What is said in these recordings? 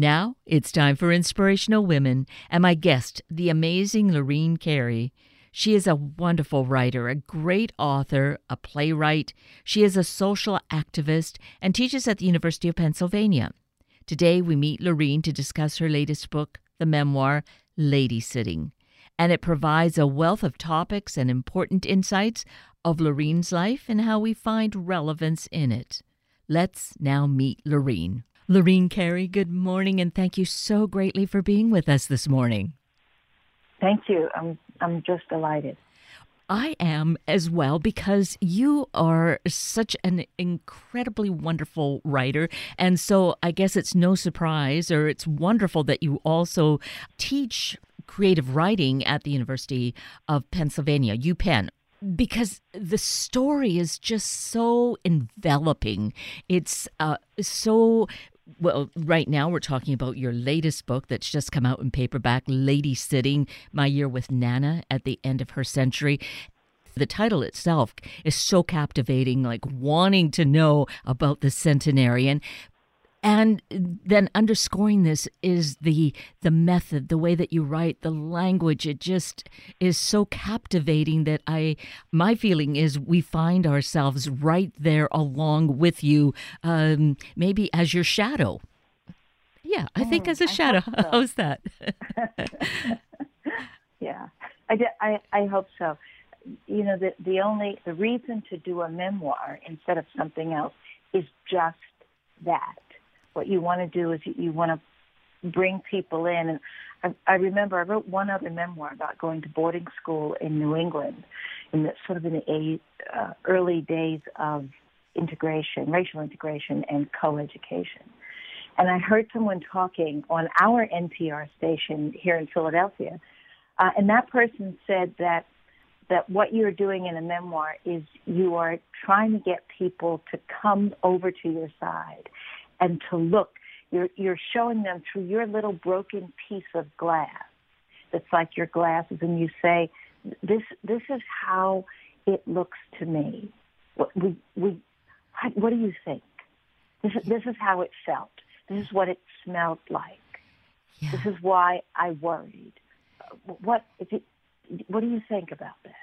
Now it's time for Inspirational Women and my guest, the amazing Lorene Cary. She is a wonderful writer, a great author, a playwright. She is a social activist and teaches at the University of Pennsylvania. Today we meet Lorene to discuss her latest book, the memoir Ladysitting. And it provides a wealth of topics and important insights of Lorene's life and how we find relevance in it. Let's now meet Lorene. Lorene Cary, good morning, and thank you so greatly for being with us this morning. Thank you. I'm I'm just delighted. I am as well because you are such an incredibly wonderful writer. And so I guess it's no surprise or it's wonderful that you also teach creative writing at the University of Pennsylvania, UPenn because the story is just so enveloping. It's uh, so well, right now we're talking about your latest book that's just come out in paperback, Ladysitting My Year with Nana at the End of Her Century. The title itself is so captivating, like wanting to know about the centenarian and then underscoring this is the the method the way that you write the language. It just is so captivating that i my feeling is we find ourselves right there along with you um, maybe as your shadow. Yeah i think mm, as a shadow. so. how's that? Yeah I, I i hope so. You know the the only the reason to do a memoir instead of something else is just that what you want to do is you, you want to bring people in. And I, I remember I wrote one other memoir about going to boarding school in New England, in the sort of in the uh, early days of integration, racial integration, and co-education. And I heard someone talking on our NPR station here in Philadelphia, uh, and that person said that that what you're doing in a memoir is you are trying to get people to come over to your side and to look. You're, you're showing them through your little broken piece of glass that's like your glasses, and you say, "This, this is how it looks to me." What we, we, what do you think? This is, this is how it felt. This is what it smelled like. Yeah. This is why I worried. What, if it, what do you think about that?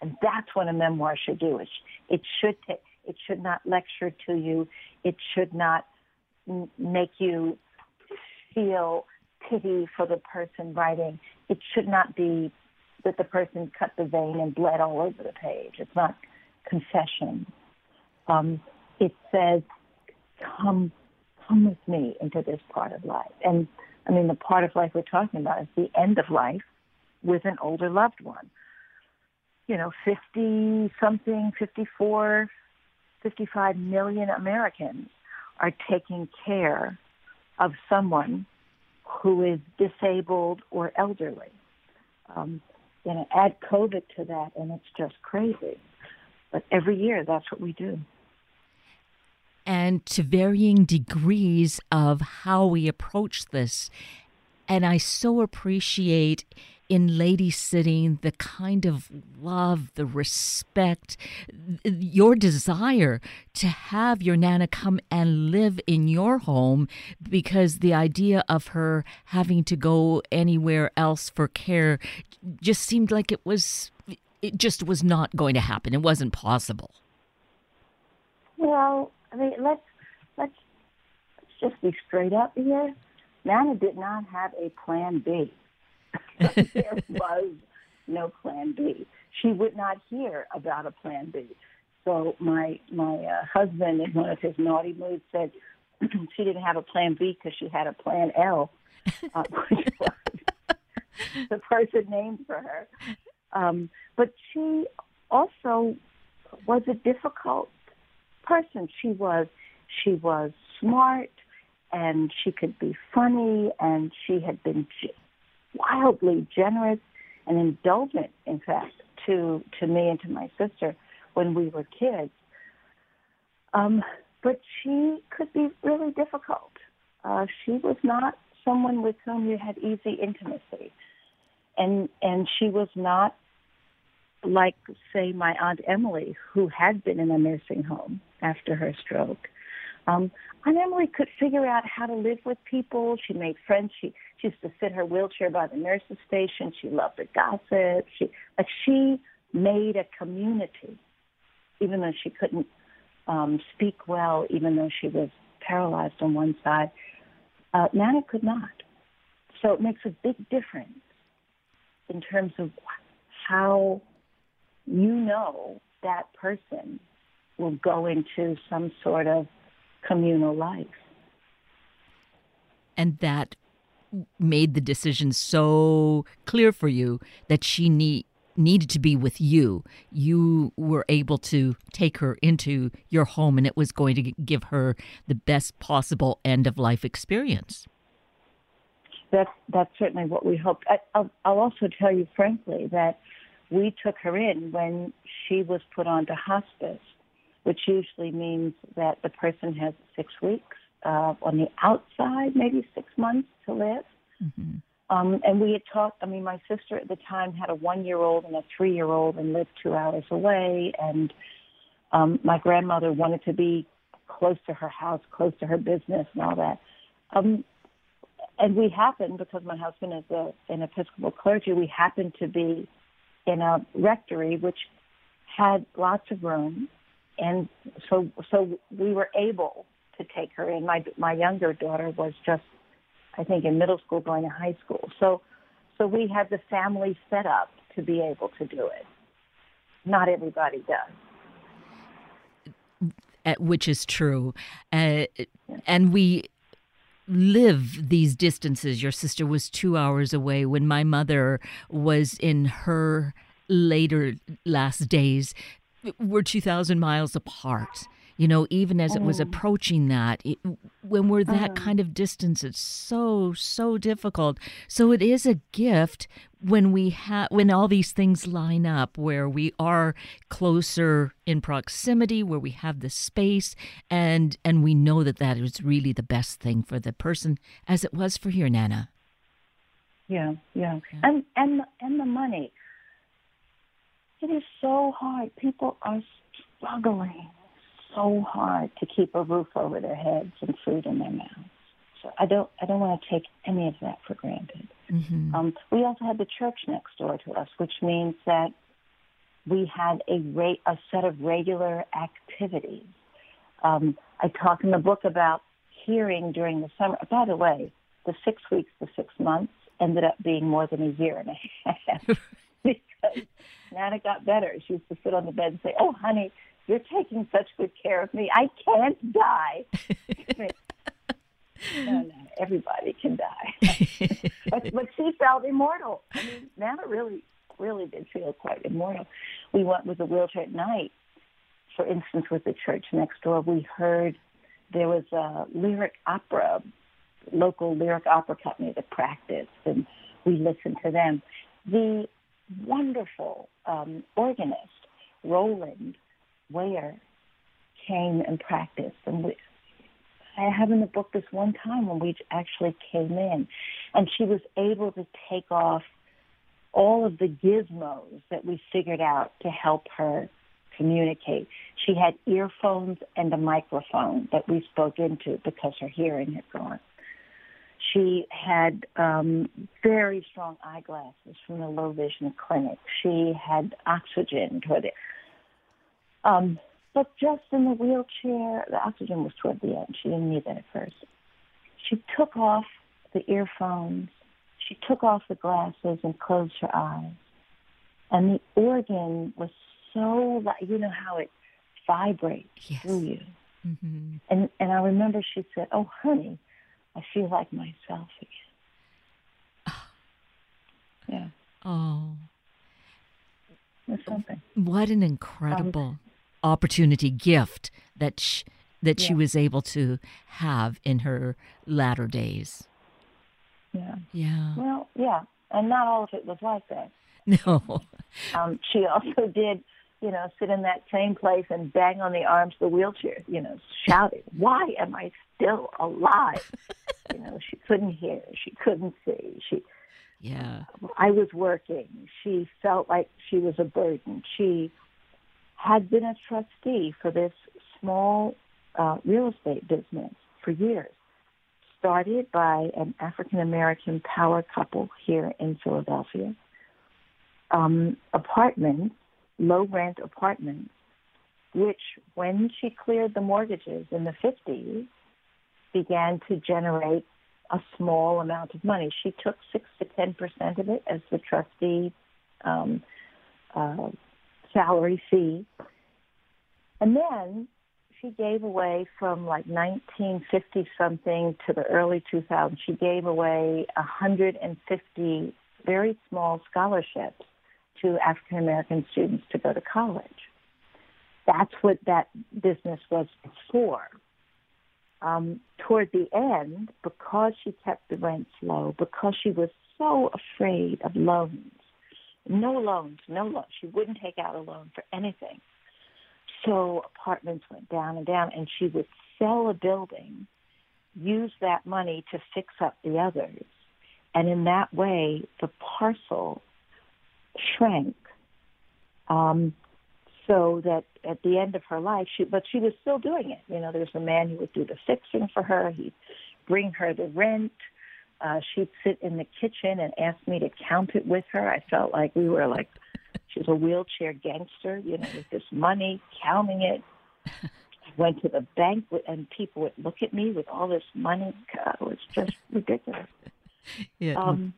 And that's what a memoir should do. It, it should take, it should not lecture to you. It should not make you feel pity for the person writing. It should not be that the person cut the vein and bled all over the page. It's not confession. Um, it says, "Come, come with me into this part of life." And I mean, the part of life we're talking about is the end of life with an older loved one. You know, 50 something, 54, 55 million Americans are taking care of someone who is disabled or elderly. Um, you know, add COVID to that, and it's just crazy. But every year, that's what we do. And to varying degrees of how we approach this. And I so appreciate in Ladysitting, the kind of love, the respect, your desire to have your Nana come and live in your home because the idea of her having to go anywhere else for care just seemed like it was, it just was not going to happen. It wasn't possible. Well, I mean, let's, let's, let's just be straight up here. Nana did not have a plan B. there was no plan B. She would not hear about a plan B. So my my uh, husband, in one of his naughty moods, said she didn't have a plan B because she had a plan L, uh, which was the person named for her. Um, but she also was a difficult person. She was she was smart and she could be funny and she had been wildly generous and indulgent, in fact, to to me and to my sister when we were kids. Um, but she could be really difficult. Uh, she was not someone with whom you had easy intimacy, and and she was not like, say, my aunt Emily, who had been in a nursing home after her stroke. Um, and Emily could figure out how to live with people. She made friends. She, she used to sit her wheelchair by the nurse's station. She loved to gossip. She, like she made a community, even though she couldn't um, speak well, even though she was paralyzed on one side. Uh, Nana could not. So it makes a big difference in terms of how you know that person will go into some sort of communal life. And that made the decision so clear for you that she need, needed to be with you. You were able to take her into your home, and it was going to give her the best possible end of life experience. That's that's certainly what we hoped. I, I'll, I'll also tell you frankly that we took her in when she was put onto hospice, which usually means that the person has six weeks uh, on the outside, maybe six months to live. Mm-hmm. Um, and we had talked. I mean, my sister at the time had a one-year-old and a three-year-old, and lived two hours away. And um, my grandmother wanted to be close to her house, close to her business, and all that. Um, and we happened because my husband is a, an Episcopal clergy. We happened to be in a rectory which had lots of room, and so so we were able take her in. My my younger daughter was just, I think, in middle school, going to high school. So so we had the family set up to be able to do it. Not everybody does. Which is true, uh, and we live these distances. Your sister was two hours away when my mother was in her later last days. We're 2,000 miles apart. You know, even as it was oh. approaching that, it, when we're that uh-huh. kind of distance, it's so, so difficult. So it is a gift when we have when all these things line up where we are closer in proximity where we have the space and and we know that that is really the best thing for the person as it was for your nana yeah yeah, yeah. and and and the money it is so hard people are struggling so hard to keep a roof over their heads and food in their mouths so i don't i don't want to take any of that for granted Mm-hmm. Um, we also had the church next door to us, which means that we had a, ra- a set of regular activities. Um, I talk in the book about hearing during the summer. By the way, the six weeks the six months ended up being more than a year and a half because Nana got better. She used to sit on the bed and say, "Oh, honey, you're taking such good care of me. I can't die." no, no, everybody can die. but, but she felt immortal. I mean, Nana really, really did feel quite immortal. We went with a wheelchair at night. For instance, with the church next door, we heard there was a lyric opera, local lyric opera company that practiced, and we listened to them. The wonderful um, organist, Roland Ware, came and practiced, and we, I have in the book this one time when we actually came in, and she was able to take off all of the gizmos that we figured out to help her communicate. She had earphones and a microphone that we spoke into because her hearing had gone. She had um, very strong eyeglasses from the low vision clinic. She had oxygen toward it. Um, but just in the wheelchair, the oxygen was toward the end. She didn't need that at first. She took off the earphones. She took off the glasses and closed her eyes. And the organ was so, you know how it vibrates yes. through you. Mm-hmm. And and I remember she said, "Oh, honey, I feel like myself again." yeah. Oh. It's something. What an incredible um, opportunity gift that sh- that yeah. she was able to have in her latter days. Yeah. Yeah. Well, yeah, and not all of it was like that. No. Um, she also did, you know, sit in that same place and bang on the arms of the wheelchair, you know, shouting, "Why am I still alive?" you know, she couldn't hear, she couldn't see, she. Yeah. I was working. She felt like she was a burden. She had been a trustee for this small uh, real estate business for years. Started by an African American power couple here in Philadelphia. Um, apartments, low rent apartments, which when she cleared the mortgages in the 50s, began to generate a small amount of money. She took six to ten percent of it as the trustee um, uh, salary fee, and then she gave away from like 1950 something to the early 2000s. She gave away 150 very small scholarships to African American students to go to college. That's what that business was for um, toward the end, because she kept the rents low, because she was so afraid of loans, no loans, no loans. She wouldn't take out a loan for anything. So apartments went down and down, and she would sell a building, use that money to fix up the others, and in that way, the parcel shrank. Um, so that at the end of her life, she but she was still doing it. You know, there was a man who would do the fixing for her. He'd bring her the rent. Uh, she'd sit in the kitchen and ask me to count it with her. I felt like we were like she's a wheelchair gangster, you know, with this money, counting it. I went to the bank and people would look at me with all this money. God, it was just ridiculous. Yeah. Um,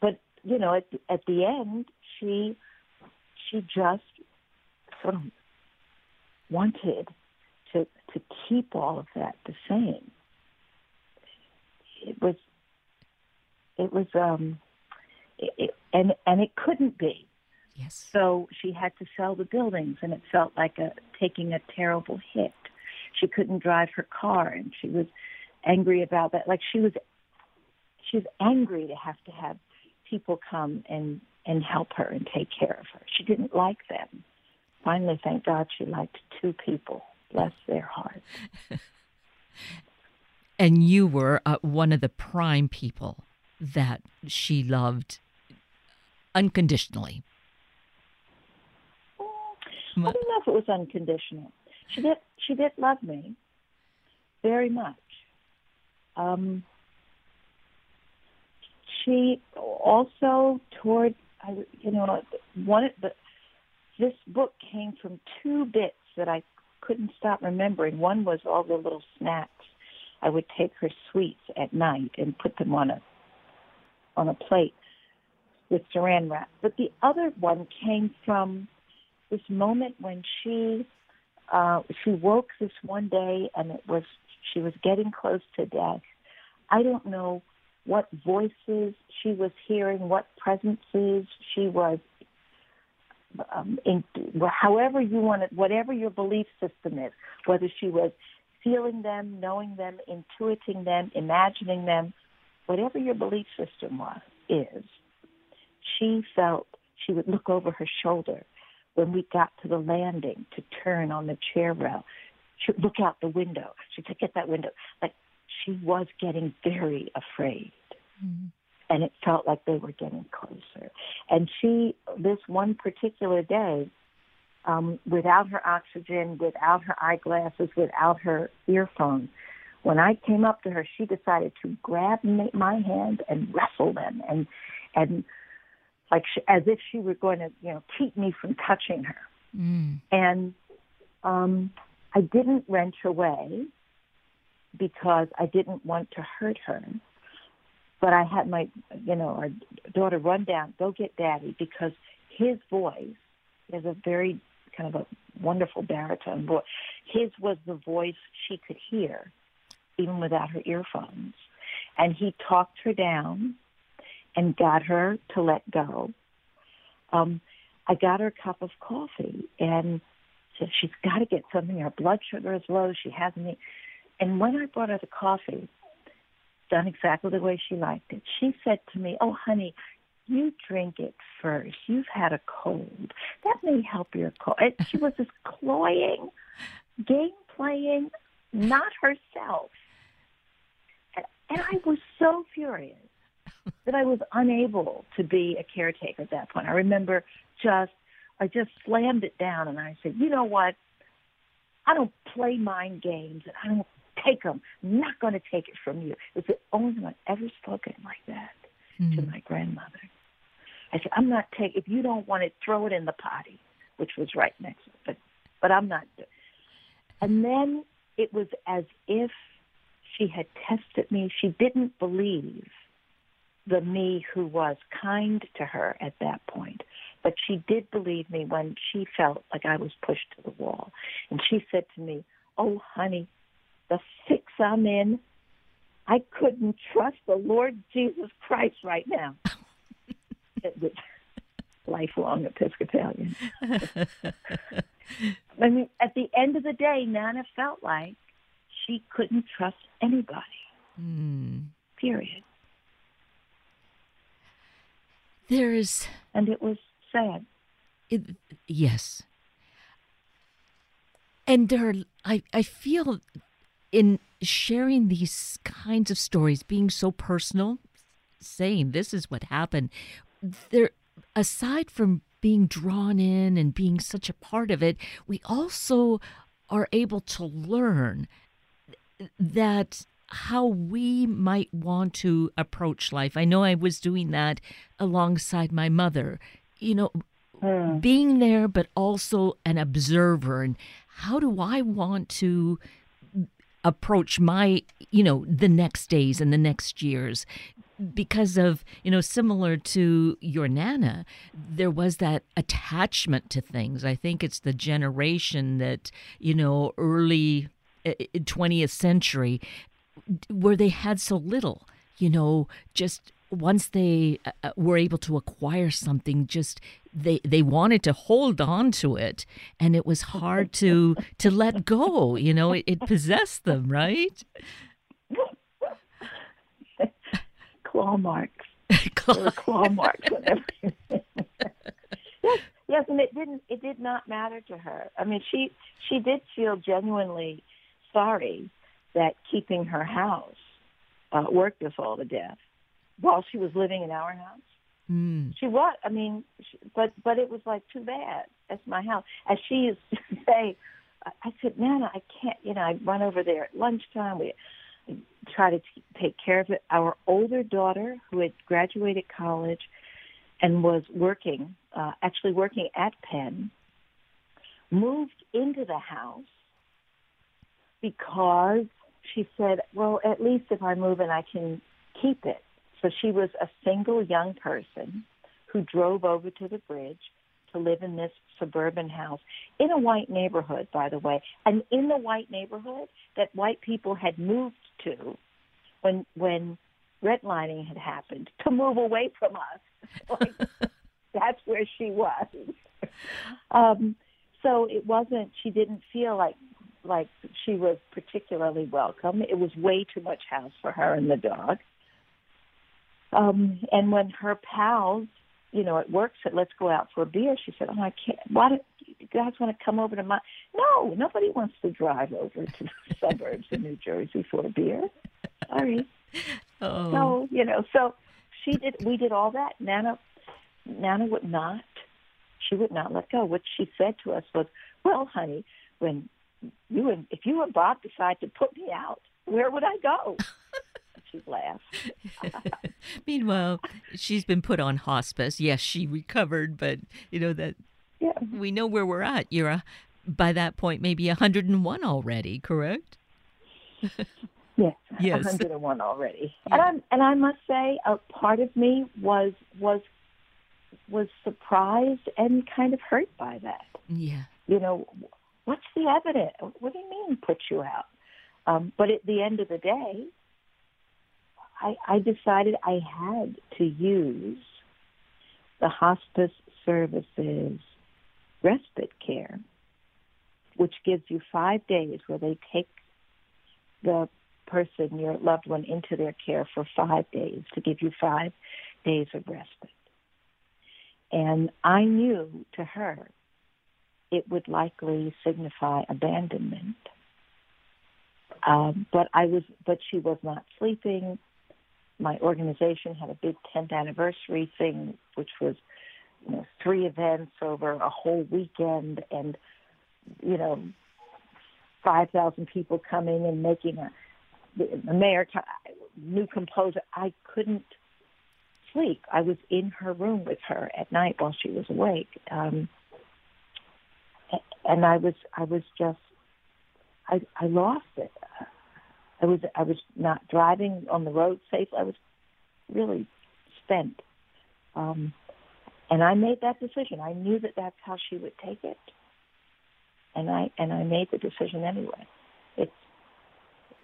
but you know, at at the end, she she just sort of wanted to to keep all of that the same. It was it was um it, it, and and it couldn't be. Yes. So she had to sell the buildings, and it felt like a taking a terrible hit. She couldn't drive her car, and she was angry about that. Like she was, she was angry to have to have people come and and help her and take care of her. She didn't like them finally, thank God, she liked two people. Bless their hearts. and you were uh, one of the prime people that she loved unconditionally. I don't know if it was unconditional. She did. She did love me very much. Um, she also toward, I, you know, one the this book came from two bits that I couldn't stop remembering. One was all the little snacks. I would take her sweets at night and put them on a on a plate with saran wrap. But the other one came from this moment when she uh, she woke this one day and it was she was getting close to death. I don't know what voices she was hearing, what presences she was um, in, however you want it, whatever your belief system is, whether she was feeling them, knowing them, intuiting them, imagining them, whatever your belief system was, is, she felt she would look over her shoulder when we got to the landing to turn on the chair rail. She'd look out the window. She'd say, get that window. Like she was getting very afraid. Mm-hmm and it felt like they were getting closer. And she, this one particular day, um, without her oxygen, without her eyeglasses, without her earphones, when I came up to her, she decided to grab my hand and wrestle them, and and like she, as if she were going to, you know, keep me from touching her. Mm. And um, I didn't wrench away because I didn't want to hurt her. But I had my, you know, our daughter run down, go get daddy, because his voice is a very kind of a wonderful baritone voice. His was the voice she could hear, even without her earphones. And he talked her down and got her to let go. Um, I got her a cup of coffee and said she's got to get something. Her blood sugar is low. She hasn't. And when I brought her the coffee, done exactly the way she liked it. She said to me, Oh, honey, you drink it first. You've had a cold. That may help your cold. She was just cloying, game playing, not herself. And, I was so furious that I was unable to be a caretaker at that point. I remember just, I just slammed it down and I said, you know what? I don't play mind games, and I don't take them. I'm not going to take it from you. It's the only time I've ever spoken like that mm-hmm. to my grandmother. I said, I'm not taking. If you don't want it, throw it in the potty, which was right next. To it. But but I'm not. And then it was as if she had tested me. She didn't believe the me who was kind to her at that point. But she did believe me when she felt like I was pushed to the wall. And she said to me, Oh, honey, the fix I'm in, I couldn't trust the Lord Jesus Christ right now. it was lifelong Episcopalian. I mean, at the end of the day, Nana felt like she couldn't trust anybody. Mm. Period. There is. And it was sad. It, yes. And there, are, I, I feel in sharing these kinds of stories, being so personal, saying this is what happened, there, aside from being drawn in and being such a part of it, we also are able to learn that how we might want to approach life. I know I was doing that alongside my mother, you know, mm. being there, but also an observer. And how do I want to approach my, you know, the next days and the next years? Because of, you know, similar to your Nana, there was that attachment to things. I think it's the generation that, you know, early 20th uh, century where they had so little, you know, just once they uh, uh, were able to acquire something just they they wanted to hold on to it and it was hard to to let go you know it, it possessed them right? Claw marks. Claw, claw marks whatever yes yes and it didn't it did not matter to her. I mean she she did feel genuinely sorry that keeping her house uh, worked us all to death while she was living in our house. Mm. She was, I mean, she, but but it was like too bad. That's my house. As she used to say, I said, Nana, I can't. You know, I run over there at lunchtime. We try to t- take care of it. Our older daughter, who had graduated college and was working, uh, actually working at Penn, moved into the house because she said, well, at least if I move in, I can keep it. So she was a single young person who drove over to the bridge to live in this suburban house in a white neighborhood, by the way, and in the white neighborhood that white people had moved to when when redlining had happened to move away from us. Like, that's where she was. um, so it wasn't. She didn't feel like like she was particularly welcome. It was way too much house for her and the dog. Um, and when her pals, you know, at work said, "Let's go out for a beer," she said, "Oh, I can't. Why do you guys want to come over to my?" No, nobody wants to drive over to the suburbs of New Jersey for a beer. Sorry. Oh. So you know, so she did. We did all that. Nana, Nana would not. She would not let go. What she said to us was, "Well, honey, when you and if you and Bob decide to put me out, where would I go? she laughed. Meanwhile, she's been put on hospice. Yes, she recovered, but you know that yeah. we know where we're at. You're a, by that point maybe 101 already, correct? yes, yes, 101 already. Yeah. And I and I must say, a part of me was was was surprised and kind of hurt by that. Yeah. You know, what's the evidence? What do you mean put you out? Um, but at the end of the day, I, I decided I had to use the hospice services respite care, which gives you five days where they take the person, your loved one, into their care for five days to give you five days of respite. And I knew to her it would likely signify abandonment. Um, but I was, but she was not sleeping. My organization had a big 10th anniversary thing, which was, you know, three events over a whole weekend, and you know, 5,000 people coming and making a, the mayor, new composer. I couldn't sleep. I was in her room with her at night while she was awake. Um, and I was, I was just, I, I lost it. I was, I was not driving on the road safe. I was really spent. Um, and I made that decision. I knew that that's how she would take it, and I and I made the decision anyway. It's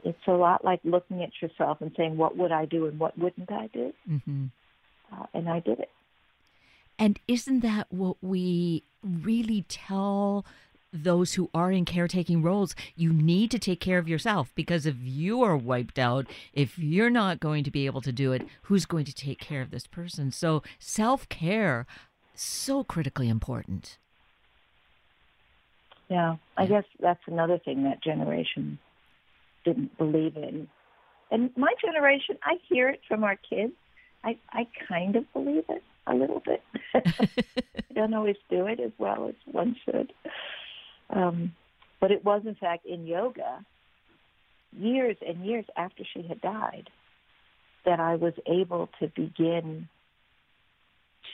it's a lot like looking at yourself and saying, "What would I do and what wouldn't I do?" Mm-hmm. Uh, and I did it. And isn't that what we really tell those who are in caretaking roles, you need to take care of yourself because if you are wiped out, if you're not going to be able to do it, who's going to take care of this person? So self care, so critically important. Yeah, I guess that's another thing that generation didn't believe in. And my generation, I hear it from our kids. I, I kind of believe it a little bit. I don't always do it as well as one should. Um, but it was, in fact, in yoga, years and years after she had died, that I was able to begin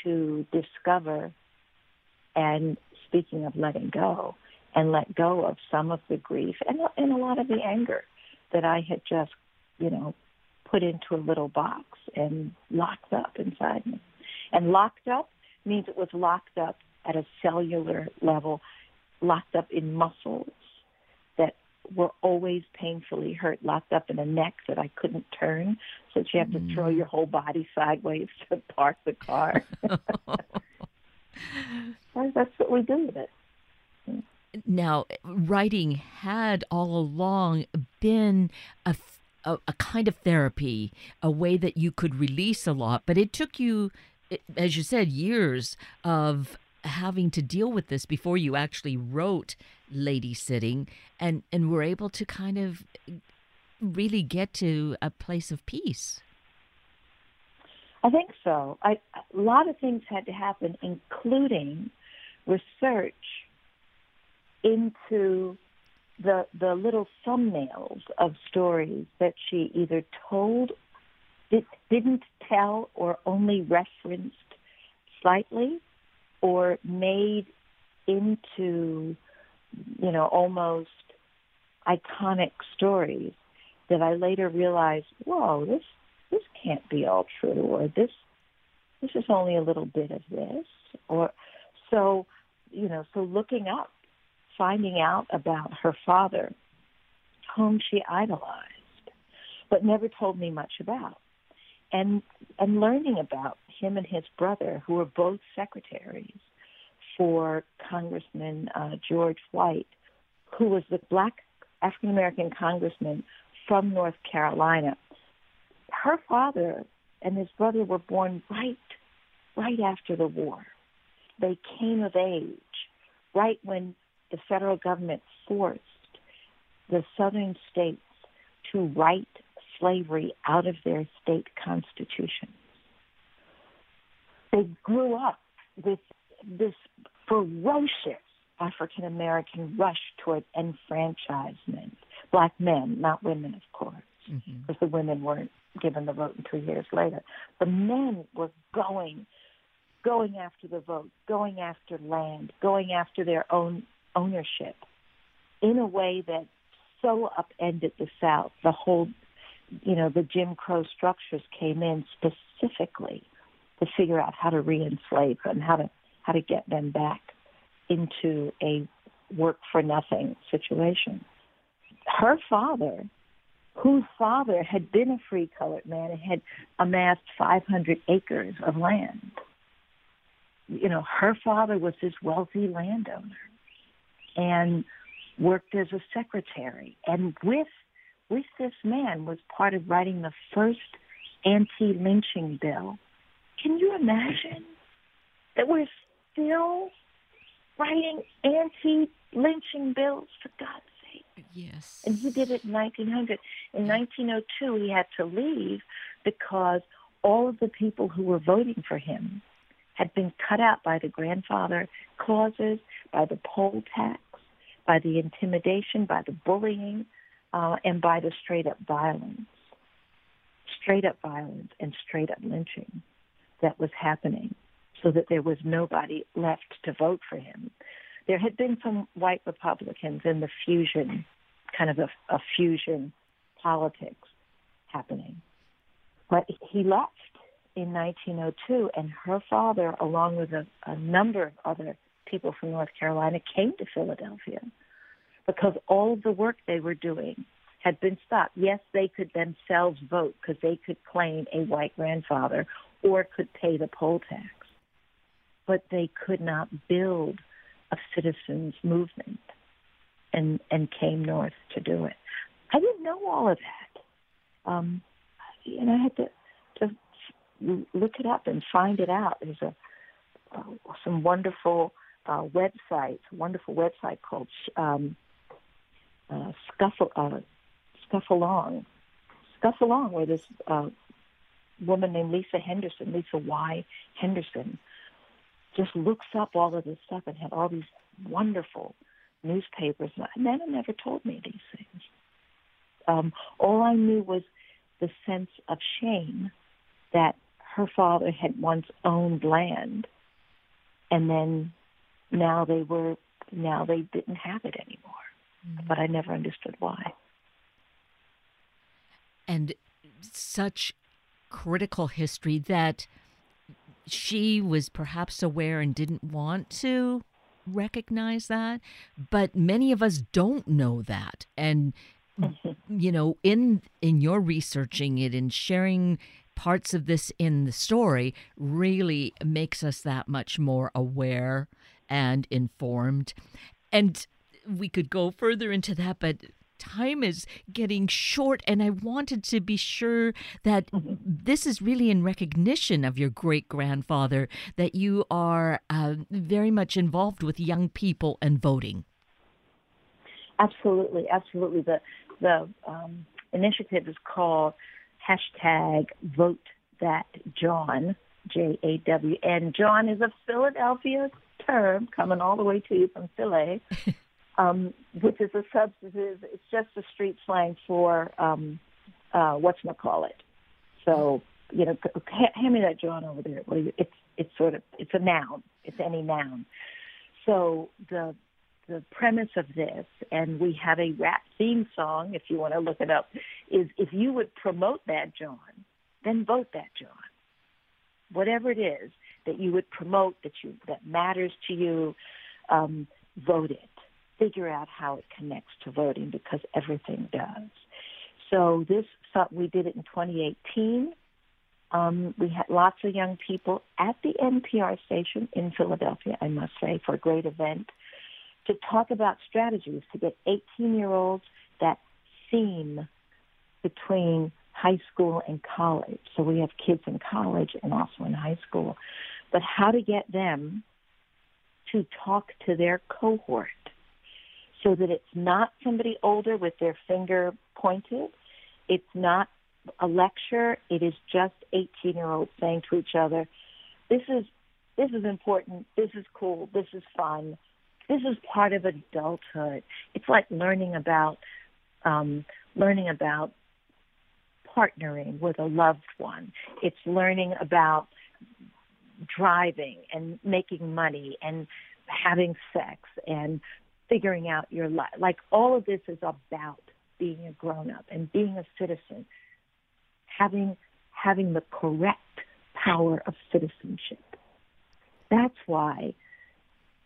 to discover and speaking of letting go and let go of some of the grief and, and a lot of the anger that I had just, you know, put into a little box and locked up inside me. And locked up means it was locked up at a cellular level locked up in muscles that were always painfully hurt, locked up in a neck that I couldn't turn, so that you have to throw your whole body sideways to park the car. That's what we do with it. Now, writing had all along been a, a, a kind of therapy, a way that you could release a lot, but it took you as you said, years of having to deal with this before you actually wrote Ladysitting and, and were able to kind of really get to a place of peace? I think so. I, a lot of things had to happen, including research into the the little thumbnails of stories that she either told, did, didn't tell, or only referenced slightly, or made into, you know, almost iconic stories that I later realized, whoa, this this can't be all true, or this this is only a little bit of this, or so, you know, so looking up, finding out about her father, whom she idolized, but never told me much about, and and learning about him and his brother, who were both secretaries for Congressman uh, George White, who was the black African American congressman from North Carolina. Her father and his brother were born right, right after the war. They came of age right when the federal government forced the southern states to write slavery out of their state constitutions they grew up with this ferocious African American rush toward enfranchisement. Black men, not women, of course, mm-hmm. because the women weren't given the vote until years later. The men were going, going after the vote, going after land, going after their own ownership in a way that so upended the South. The whole, you know, the Jim Crow structures came in specifically to figure out how to re-enslave them, how to how to get them back into a work for nothing situation. Her father, whose father had been a free colored man and had amassed 500 acres of land, you know, her father was this wealthy landowner and worked as a secretary. And with with this man was part of writing the first anti-lynching bill can you imagine that we're still writing anti-lynching bills for God's sake? Yes. And he did it in 1900. In 1902, he had to leave because all of the people who were voting for him had been cut out by the grandfather clauses, by the poll tax, by the intimidation, by the bullying, uh, and by the straight up violence, straight up violence and straight up lynching that was happening so that there was nobody left to vote for him. There had been some white Republicans in the fusion, kind of a, a fusion politics happening. But he left in 1902, and her father, along with a, a number of other people from North Carolina, came to Philadelphia because all of the work they were doing had been stopped. Yes, they could themselves vote because they could claim a white grandfather or could pay the poll tax, but they could not build a citizens movement and and came north to do it. I didn't know all of that, um, and I had to to look it up and find it out. There's a uh, some wonderful uh, websites, wonderful website called um, uh, Scuffle uh, Scuffalong, Scuffalong, where this uh, woman named Lisa Henderson, Lisa Y. Henderson, just looks up all of this stuff and had all these wonderful newspapers. Nana never told me these things. Um, all I knew was the sense of shame that her father had once owned land, and then now they were now they didn't have it anymore. Mm-hmm. But I never understood why. And such critical history that she was perhaps aware and didn't want to recognize that but many of us don't know that and mm-hmm. you know in in your researching it and sharing parts of this in the story really makes us that much more aware and informed and we could go further into that but time is getting short, and I wanted to be sure that mm-hmm. this is really in recognition of your great grandfather, that you are uh, very much involved with young people and voting. Absolutely, absolutely. The the um, initiative is called hashtag Vote That Jawn, J A W N. jawn is a Philadelphia term coming all the way to you from Philly. um, which is a substantive. It's just a street slang for um, uh, what's call it. So you know, hand me that Jawn over there. Well, it's it's sort of it's a noun. It's any noun. So the the premise of this, and we have a rap theme song, if you want to look it up, is if you would promote that Jawn, then vote that Jawn. Whatever it is that you would promote that you that matters to you, um, vote it figure out how it connects to voting because everything does. So this we did it in 2018. Um, we had lots of young people at the NPR station in Philadelphia, I must say, for a great event to talk about strategies to get 18-year-olds that seam between high school and college. So we have kids in college and also in high school. But how to get them to talk to their cohort so that it's not somebody older with their finger pointed. It's not a lecture. It is just 18 year olds saying to each other, this is, this is important. This is cool. This is fun. This is part of adulthood. It's like learning about, um, learning about partnering with a loved one. It's learning about driving and making money and having sex and figuring out your life. Like all of this is about being a grown up and being a citizen, having having the correct power of citizenship. That's why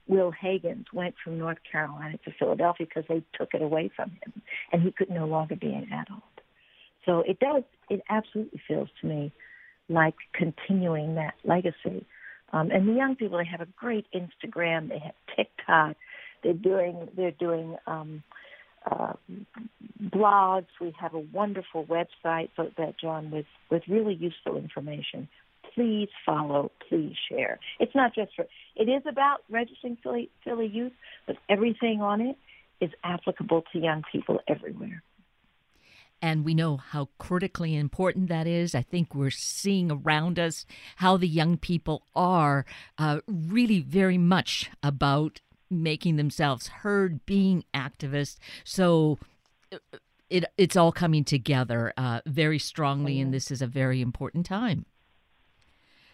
Will Hagans went from North Carolina to Philadelphia because they took it away from him and he could no longer be an adult. So it does, it absolutely feels to me like continuing that legacy. Um, and the young people, they have a great Instagram, they have TikTok, they're doing they're doing um, uh, blogs. We have a wonderful website for that Jawn with with really useful information. Please follow. Please share. It's not just for. It is about registering Philly Philly youth, but everything on it is applicable to young people everywhere. And we know how critically important that is. I think we're seeing around us how the young people are uh, really very much about making themselves heard, being activists. So uh, it it's all coming together uh, very strongly, Amen. and this is a very important time.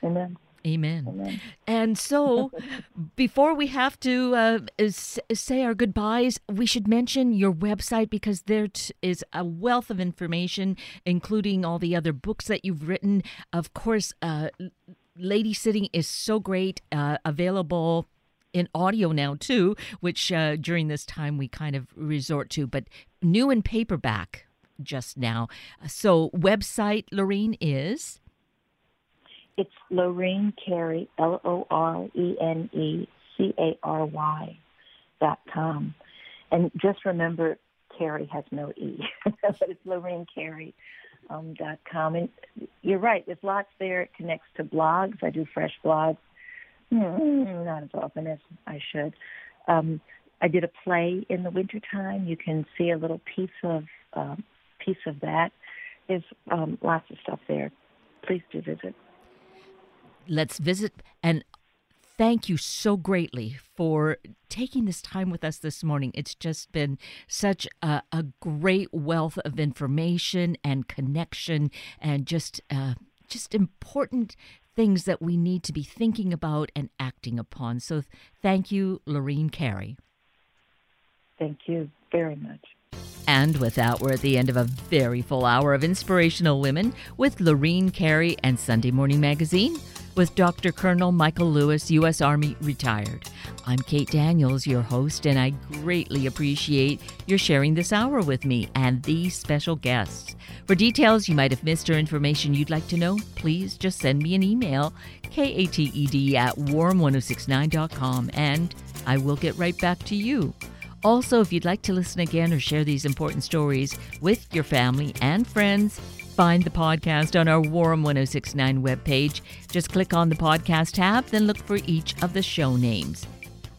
Amen. Amen. Amen. And so, before we have to uh, say our goodbyes, we should mention your website because there t- is a wealth of information, including all the other books that you've written. Of course, uh, Ladysitting is so great, uh, available in audio now too, which uh, during this time we kind of resort to, but new in paperback just now. So, website, Lorene, is? It's Lorene Cary, L O R E N E C A R Y dot com. And just remember, Cary has no E, but it's Lorene Cary. Um, dot com. And you're right, there's lots there. It connects to blogs. I do fresh blogs Mm, not as often as I should. Um, I did a play in the wintertime. You can see a little piece of uh, piece of that. There's um, lots of stuff there. Please do visit. Let's visit and thank you so greatly for taking this time with us this morning. It's just been such a, a great wealth of information and connection, and just uh, just important things that we need to be thinking about and acting upon. So thank you, Lorene Cary. Thank you very much. And with that, we're at the end of a very full hour of Inspirational Women with Lorene Cary and Sunday Morning Magazine with Dr. Colonel Michael Lewis, U.S. Army retired. I'm Kate Daniels, your host, and I greatly appreciate your sharing this hour with me and these special guests. For details you might have missed or information you'd like to know, please just send me an email, kated at warm1069.com, and I will get right back to you. Also, if you'd like to listen again or share these important stories with your family and friends, find the podcast on our Warm 1069 webpage. Just click on the podcast tab, then look for each of the show names.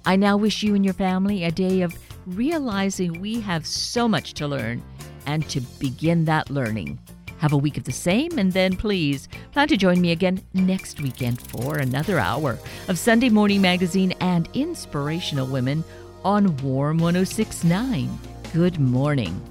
I now wish you and your family a day of realizing we have so much to learn and to begin that learning. Have a week of the same, and then please plan to join me again next weekend for another hour of Sunday Morning Magazine and Inspirational Women on Warm 1069. Good morning.